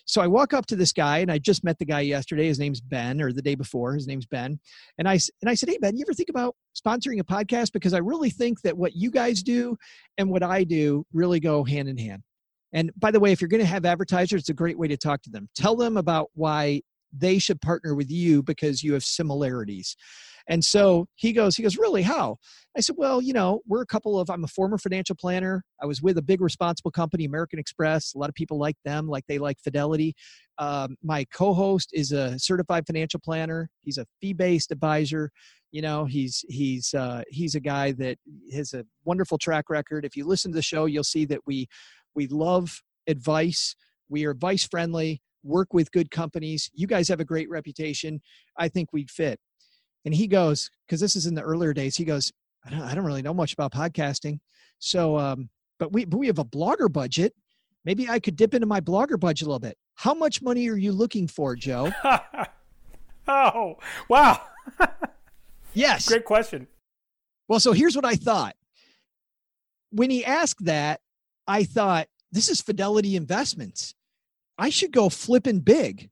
So I walk up to this guy, and I just met the guy yesterday. His name's Ben, or the day before. His name's Ben, and I and I said, "Hey Ben, you ever think about sponsoring a podcast? Because I really think that what you guys do and what I do really go hand in hand." And by the way, if you're going to have advertisers, it's a great way to talk to them. Tell them about why they should partner with you because you have similarities. And so he goes, he goes, really, how? I said, well, you know, we're a couple of, I'm a former financial planner. I was with a big responsible company, American Express. A lot of people like them, like they like Fidelity. Um, my co-host is a certified financial planner. He's a fee-based advisor. You know, he's he's uh, he's a guy that has a wonderful track record. If you listen to the show, you'll see that we we love advice. We are advice friendly work with good companies. You guys have a great reputation. I think we'd fit. And he goes, because this is in the earlier days, he goes, I don't, I don't really know much about podcasting. So, um, but we, but we have a blogger budget. Maybe I could dip into my blogger budget a little bit. How much money are you looking for, Joe? oh, wow. yes. Great question. Well, so here's what I thought. When he asked that, I thought, this is Fidelity Investments. I should go flipping big.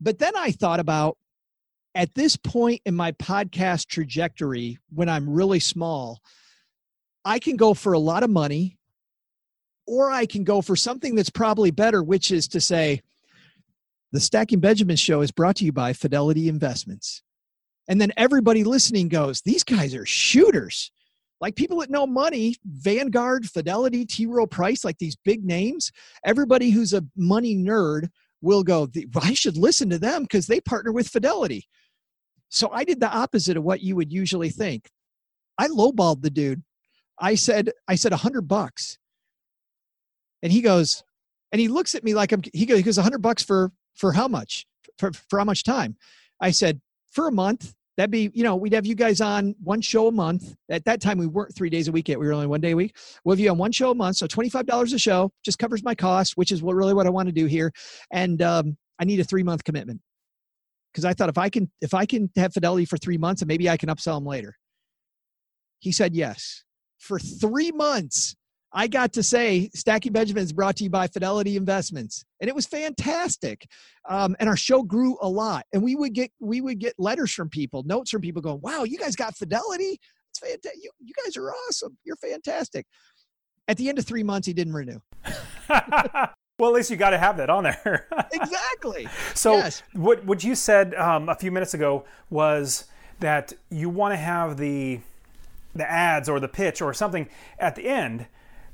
But then I thought about at this point in my podcast trajectory, when I'm really small, I can go for a lot of money or I can go for something that's probably better, which is to say, the Stacking Benjamin show is brought to you by Fidelity Investments. And then everybody listening goes, These guys are shooters. Like people that know money, Vanguard, Fidelity, T. Rowe Price, like these big names, everybody who's a money nerd will go, I should listen to them because they partner with Fidelity. So I did the opposite of what you would usually think. I lowballed the dude. I said, I said a hundred bucks. And he goes, and he looks at me like I'm, he goes, he goes, a hundred bucks for, for how much? For, for how much time? I said, for a month. That'd be, you know, we'd have you guys on one show a month. At that time, we weren't three days a week yet. We were only one day a week. We'll have you on one show a month. So $25 a show just covers my cost, which is what really what I want to do here. And um, I need a three month commitment because I thought if I can if I can have fidelity for three months and maybe I can upsell them later. He said yes. For three months, I got to say Stacking is brought to you by Fidelity Investments, and it was fantastic. Um, and our show grew a lot, and we would get we would get letters from people, notes from people going, "Wow, you guys got Fidelity! It's fantastic! You, you guys are awesome! You're fantastic." At the end of three months, he didn't renew. Well, at least you got to have that on there. exactly. So, yes. what what you said um, a few minutes ago was that you want to have the the ads or the pitch or something at the end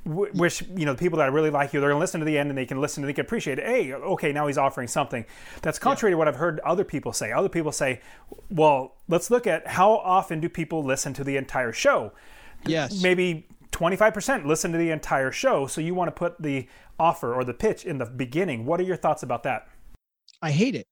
which you know the people that I really like you they're going to listen to the end and they can listen and they can appreciate it. Hey okay now he's offering something. That's contrary yeah. to what i've heard other people say. Other people say well let's look at how often do people listen to the entire show? Yes. maybe 25% listen to the entire show so you want to put the offer or the pitch in the beginning. What are your thoughts about that? I hate it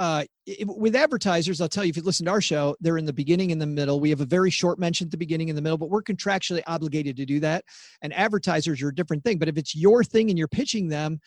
uh, with advertisers, I'll tell you, if you listen to our show, they're in the beginning and the middle. We have a very short mention at the beginning and the middle, but we're contractually obligated to do that. And advertisers are a different thing. But if it's your thing and you're pitching them,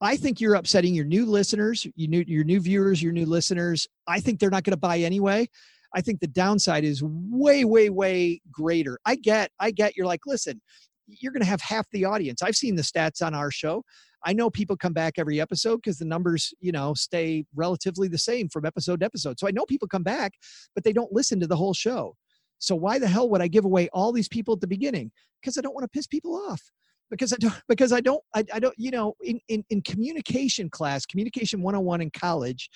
I think you're upsetting your new listeners, new, your new viewers, your new listeners. I think they're not going to buy anyway. I think the downside is way, way, way greater. I get, I get. You're like, listen, you're going to have half the audience. I've seen the stats on our show. I know people come back every episode because the numbers, you know, stay relatively the same from episode to episode. So I know people come back, but they don't listen to the whole show. So why the hell would I give away all these people at the beginning? Because I don't want to piss people off. Because I don't, because I don't, I, I don't, you know, in, in, in communication class, communication 101 in college,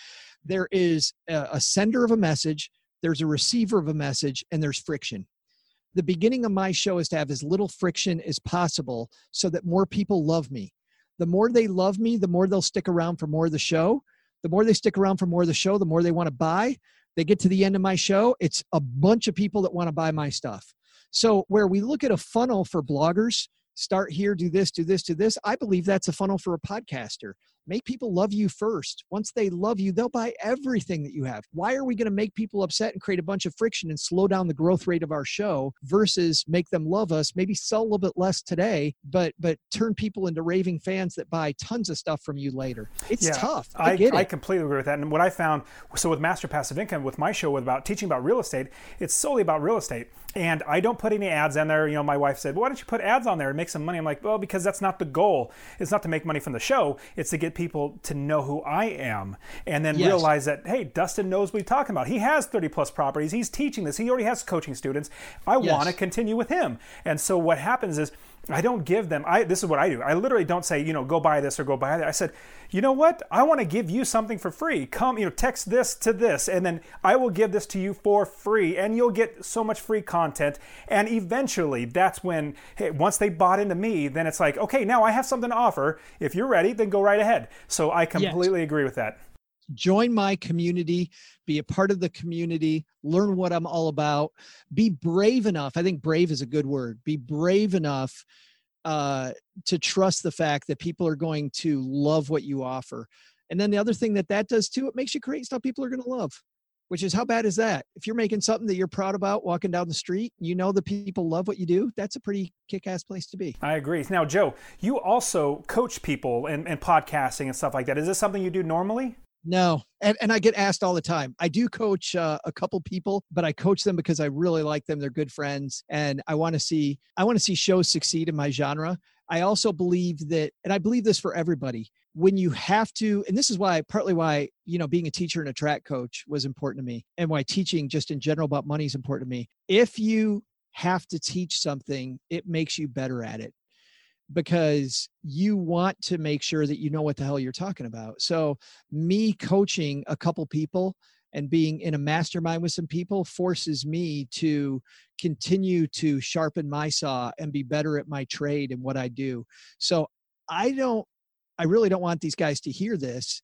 there is a, a sender of a message, there's a receiver of a message, and there's friction the beginning of my show is to have as little friction as possible so that more people love me the more they love me, the more they'll stick around for more of the show. The more they stick around for more of the show, the more they want to buy. They get to the end of my show, it's a bunch of people that want to buy my stuff. So, where we look at a funnel for bloggers, start here, do this, do this, do this, I believe that's a funnel for a podcaster. Make people love you first. Once they love you, they'll buy everything that you have. Why are we going to make people upset and create a bunch of friction and slow down the growth rate of our show versus make them love us, maybe sell a little bit less today, but but turn people into raving fans that buy tons of stuff from you later? It's yeah, tough. I, I, it. I completely agree with that. And what I found, so with Master Passive Income, with my show with about teaching about real estate, it's solely about real estate. And I don't put any ads in there. You know, my wife said, well, why don't you put ads on there and make some money? I'm like, well, because that's not the goal. It's not to make money from the show. It's to get people to know who I am and then yes. realize that, hey, Dustin knows what he's talking about. He has 30 plus properties. He's teaching this. He already has coaching students. I yes. want to continue with him. And so what happens is I don't give them, I, this is what I do. I literally don't say, you know, go buy this or go buy that. I said, you know what? I want to give you something for free. Come, you know, text this to this, and then I will give this to you for free, and you'll get so much free content. And eventually, that's when, hey, once they bought into me, then it's like, okay, now I have something to offer. If you're ready, then go right ahead. So I completely yes. agree with that join my community, be a part of the community, learn what I'm all about, be brave enough. I think brave is a good word. Be brave enough uh, to trust the fact that people are going to love what you offer. And then the other thing that that does too, it makes you create stuff people are going to love. which is how bad is that? If you're making something that you're proud about walking down the street, you know the people love what you do, that's a pretty kick ass place to be. I agree. Now, Joe, you also coach people and, and podcasting and stuff like that. Is this something you do normally? No, and, and I get asked all the time. I do coach uh, a couple people, but I coach them because I really like them. They're good friends, and I want to see I want to see shows succeed in my genre. I also believe that, and I believe this for everybody when you have to and this is why partly why you know being a teacher and a track coach was important to me and why teaching just in general about money is important to me if you have to teach something it makes you better at it because you want to make sure that you know what the hell you're talking about so me coaching a couple people and being in a mastermind with some people forces me to continue to sharpen my saw and be better at my trade and what I do. So I don't I really don't want these guys to hear this,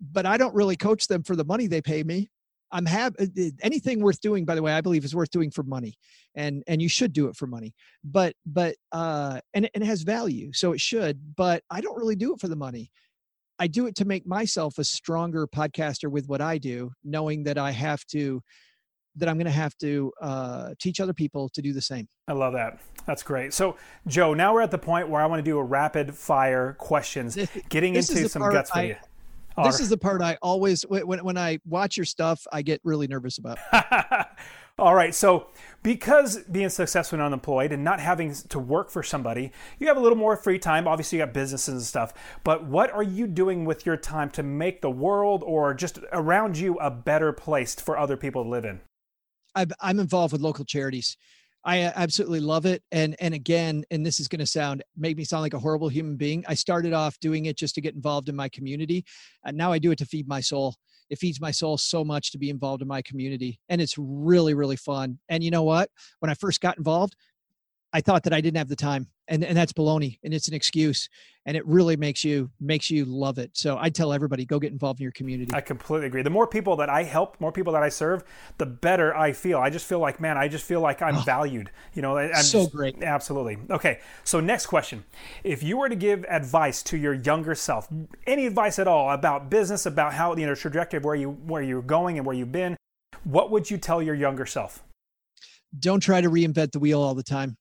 but I don't really coach them for the money they pay me. I'm have uh, anything worth doing, by the way, I believe is worth doing for money and, and you should do it for money, but, but, uh, and, and it has value. So it should, but I don't really do it for the money. I do it to make myself a stronger podcaster with what I do, knowing that I have to that I'm going to have to uh, teach other people to do the same. I love that. That's great. So, Joe, now we're at the point where I want to do a rapid fire questions, getting into some guts for you. This is the part I always when when I watch your stuff, I get really nervous about. All right. So, because being successful and unemployed and not having to work for somebody, you have a little more free time. Obviously, you got businesses and stuff. But what are you doing with your time to make the world or just around you a better place for other people to live in? i am involved with local charities. I uh, absolutely love it. And and again, and this is going to sound make me sound like a horrible human being. I started off doing it just to get involved in my community, and now I do it to feed my soul. It feeds my soul so much to be involved in my community, and it's really really fun. And you know what? When I first got involved, I thought that I didn't have the time, and and that's baloney, and it's an excuse, and it really makes you makes you love it. So I tell everybody, go get involved in your community. I completely agree. The more people that I help, more people that I serve, the better I feel. I just feel like, man, I just feel like I'm oh, valued. You know, I'm so just, great. Absolutely. Okay, so next question: If you were to give advice to your younger self, any advice at all about business, about how you know trajectory of where you where you're going and where you've been, what would you tell your younger self? Don't try to reinvent the wheel all the time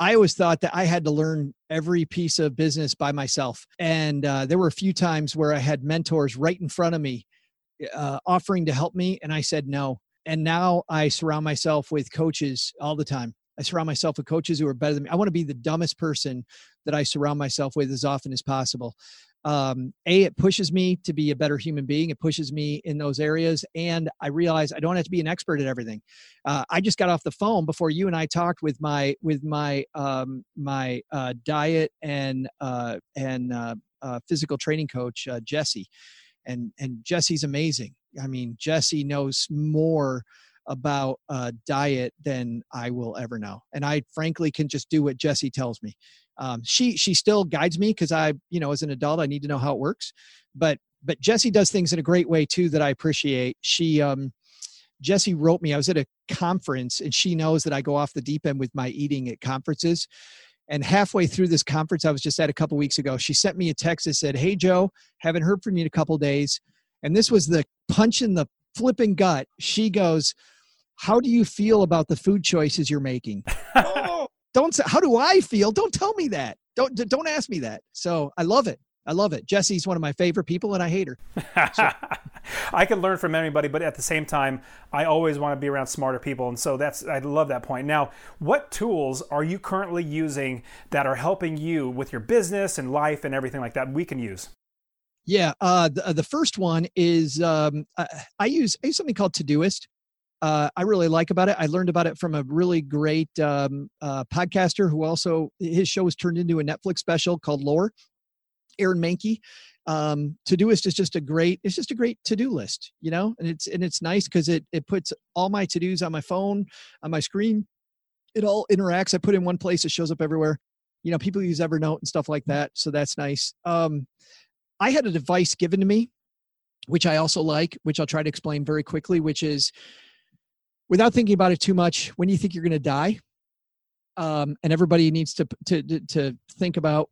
I always thought that I had to learn every piece of business by myself. And uh, there were a few times where I had mentors right in front of me uh, offering to help me, and I said no. And now I surround myself with coaches all the time. I surround myself with coaches who are better than me. I want to be the dumbest person that I surround myself with as often as possible um, a it pushes me to be a better human being it pushes me in those areas and i realize i don't have to be an expert at everything uh, i just got off the phone before you and i talked with my with my um, my uh, diet and uh, and uh, uh, physical training coach uh, jesse and and jesse's amazing i mean jesse knows more about diet than I will ever know. And I frankly can just do what Jesse tells me. Um, she she still guides me because I you know as an adult I need to know how it works. But but Jesse does things in a great way too that I appreciate. She um, Jesse wrote me. I was at a conference and she knows that I go off the deep end with my eating at conferences. And halfway through this conference I was just at a couple weeks ago, she sent me a text that said, "Hey Joe, haven't heard from you in a couple days." And this was the punch in the flipping gut. She goes, how do you feel about the food choices you're making? don't say, how do I feel? Don't tell me that. Don't, don't ask me that. So I love it. I love it. Jesse's one of my favorite people, and I hate her. So. I can learn from anybody, but at the same time, I always want to be around smarter people, and so that's I love that point. Now, what tools are you currently using that are helping you with your business and life and everything like that? We can use. Yeah, uh, the, the first one is um, I, I, use I use something called Todoist uh, I really like about it. I learned about it from a really great um, uh, podcaster who also his show was turned into a Netflix special called Lore. Aaron Mahnke. Um, Todoist is just a great. It's just a great to do list, you know, and it's and it's nice because it it puts all my to dos on my phone, on my screen. It all interacts. I put in one place. It shows up everywhere. You know, people use Evernote and stuff like that, so that's nice. Um, I had a device given to me, which I also like, which I'll try to explain very quickly, which is without thinking about it too much when you think you're going to die um, and everybody needs to, to to think about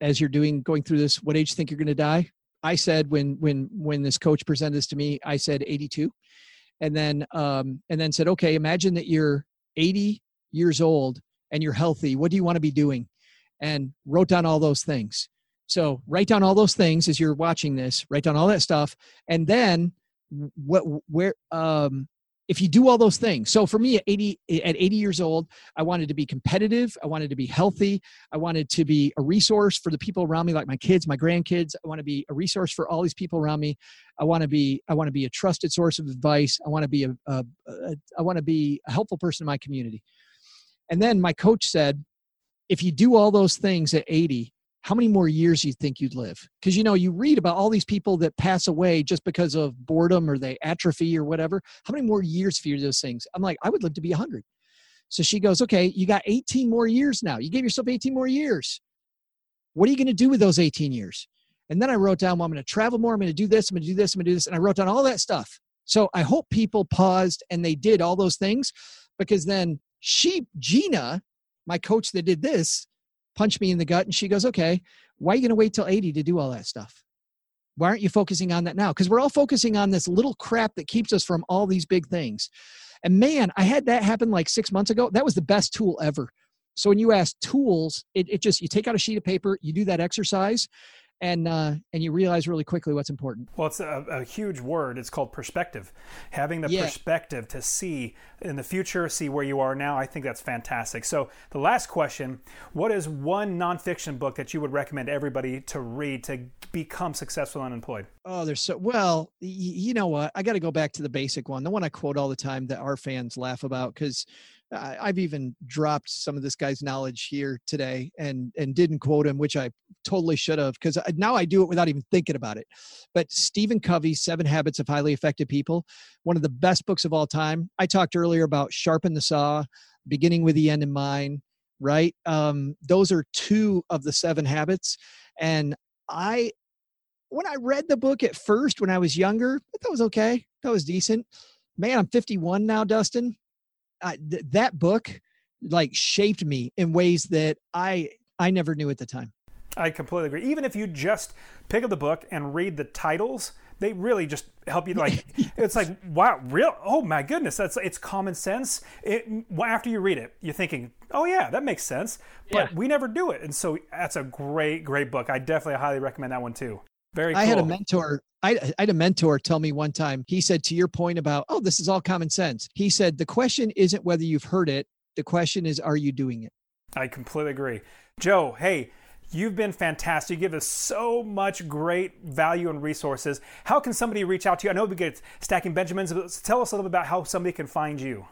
as you're doing going through this what age you think you're going to die i said when when when this coach presented this to me i said 82 and then um, and then said, okay, imagine that you're 80 years old and you're healthy. What do you want to be doing? And wrote down all those things. So write down all those things as you're watching this. Write down all that stuff, and then what where um if you do all those things so for me at 80 at 80 years old i wanted to be competitive i wanted to be healthy i wanted to be a resource for the people around me like my kids my grandkids i want to be a resource for all these people around me i want to be i want to be a trusted source of advice i want to be a, a, a i want to be a helpful person in my community. And then my coach said if you do all those things at 80 how many more years you think you'd live? Because you know you read about all these people that pass away just because of boredom or they atrophy or whatever. How many more years for you those things? I'm like i would live to be 100 so she goes okay you got 18 more years now. You gave yourself 18 more years. What are you going to do with those 18 years? And then i wrote down well i'm going to travel more. I'm going to do this. I'm going to do this. I'm going to do this. And i wrote down all that stuff. So i hope people paused and they did all those things because then she gina my coach that did this punch me in the gut and she goes okay why are you going to wait till 80 to do all that stuff? Why aren't you focusing on that now? Because we're all focusing on this little crap that keeps us from all these big things. And man i had that happen like six months ago. That was the best tool ever. So when you ask tools it, it just you take out a sheet of paper you do that exercise and uh, and you realize really quickly what's important. Well, it's a, a huge word. It's called perspective. Having the yeah. perspective to see in the future, see where you are now. I think that's fantastic. So the last question: What is one nonfiction book that you would recommend everybody to read to become successful unemployed? Oh, there's so well. Y- you know what? I got to go back to the basic one, the one I quote all the time that our fans laugh about because I've even dropped some of this guy's knowledge here today and and didn't quote him, which I totally should have because now I do it without even thinking about it. But Stephen Covey's Seven Habits of Highly Effective People, one of the best books of all time. I talked earlier about sharpen the saw, beginning with the end in mind. Right, um, those are two of the seven habits, and I when I read the book at first when I was younger, that was okay. That was decent. Man, I'm 51 now, Dustin th- that book like shaped me in ways that I I never knew at the time. I completely agree. Even if you just pick up the book and read the titles, they really just help you. Like it's like wow, real. Oh my goodness, that's it's common sense. It, after you read it, you're thinking, oh yeah, that makes sense. But yeah. we never do it, and so that's a great, great book. I definitely highly recommend that one too. Very. Cool. I had a mentor. I, I had a mentor tell me one time. He said, to your point about, oh, this is all common sense. He said, the question isn't whether you've heard it. The question is, are you doing it? I completely agree. Joe, hey, You've been fantastic. You give us so much great value and resources. How can somebody reach out to you? I know we get Stacking Benjamins, but tell us a little bit about how somebody can find you.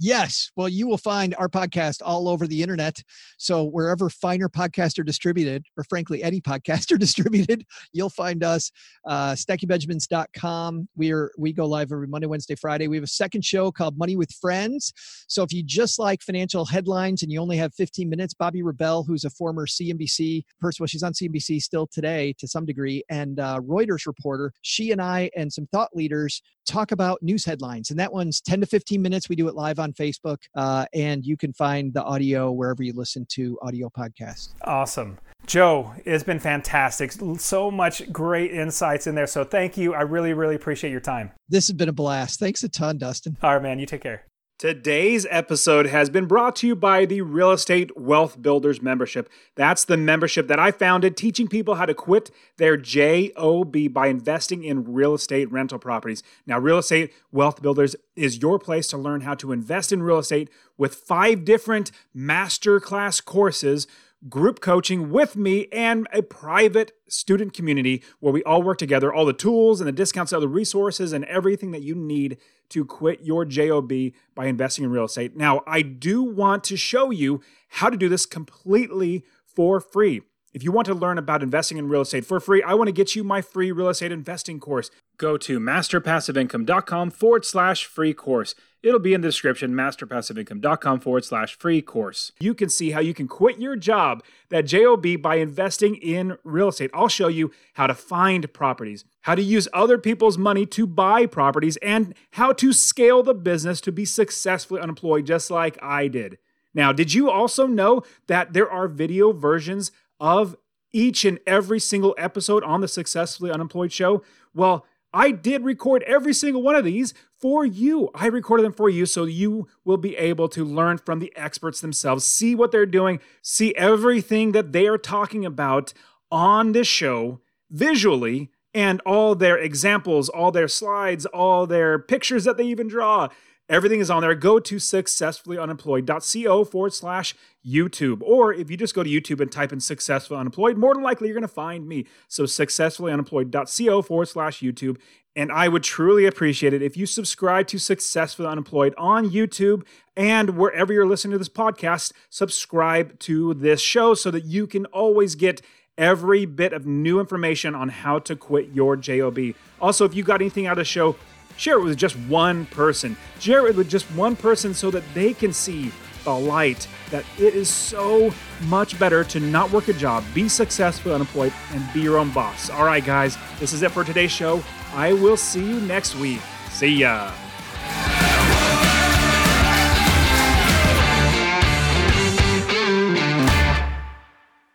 Yes. Well, you will find our podcast all over the internet. So wherever finer podcasts are distributed, or frankly, any podcast are distributed, you'll find us. Uh, StackingBenjamins.com. We are we go live every Monday, Wednesday, Friday. We have a second show called Money with Friends. So if you just like financial headlines and you only have 15 minutes, Bobbi Rebell, who's a former CNBC person, well, she's on CNBC still today to some degree, and uh, Reuters reporter, she and I and some thought leaders talk about news headlines. And that one's 10 to 15 minutes. We do it live on Facebook. Uh, and you can find the audio wherever you listen to audio podcasts. Awesome. Joe, it's been fantastic. So much great insights in there. So thank you. I really, really appreciate your time. This has been a blast. Thanks a ton, Dustin. All right, man. You take care. Today's episode has been brought to you by the Real Estate Wealth Builders membership. That's the membership that I founded teaching people how to quit their JOB by investing in real estate rental properties. Now, Real Estate Wealth Builders is your place to learn how to invest in real estate with five different masterclass courses group coaching with me and a private student community where we all work together, all the tools and the discounts, all the resources, and everything that you need to quit your JOB by investing in real estate. Now, I do want to show you how to do this completely for free. If you want to learn about investing in real estate for free, I want to get you my free real estate investing course. Go to masterpassiveincome.com forward slash free course. It'll be in the description, masterpassiveincome.com forward slash free course. You can see how you can quit your job, that JOB, by investing in real estate. I'll show you how to find properties, how to use other people's money to buy properties, and how to scale the business to be successfully unemployed, just like I did. Now, did you also know that there are video versions of each and every single episode on the Successfully Unemployed show? Well, I did record every single one of these for you. I recorded them for you so you will be able to learn from the experts themselves, see what they're doing, see everything that they are talking about on this show visually, and all their examples, all their slides, all their pictures that they even draw. Everything is on there. Go to successfullyunemployed.co forward slash YouTube. Or if you just go to YouTube and type in successfully unemployed, more than likely you're going to find me. So successfullyunemployed.co forward slash YouTube. And I would truly appreciate it if you subscribe to Successfully Unemployed on YouTube and wherever you're listening to this podcast, subscribe to this show so that you can always get every bit of new information on how to quit your job. Also, if you got anything out of the show, share it with just one person. Share it with just one person so that they can see the light that it is so much better to not work a job, be successful, unemployed, and be your own boss. All right, guys, this is it for today's show. I will see you next week. See ya.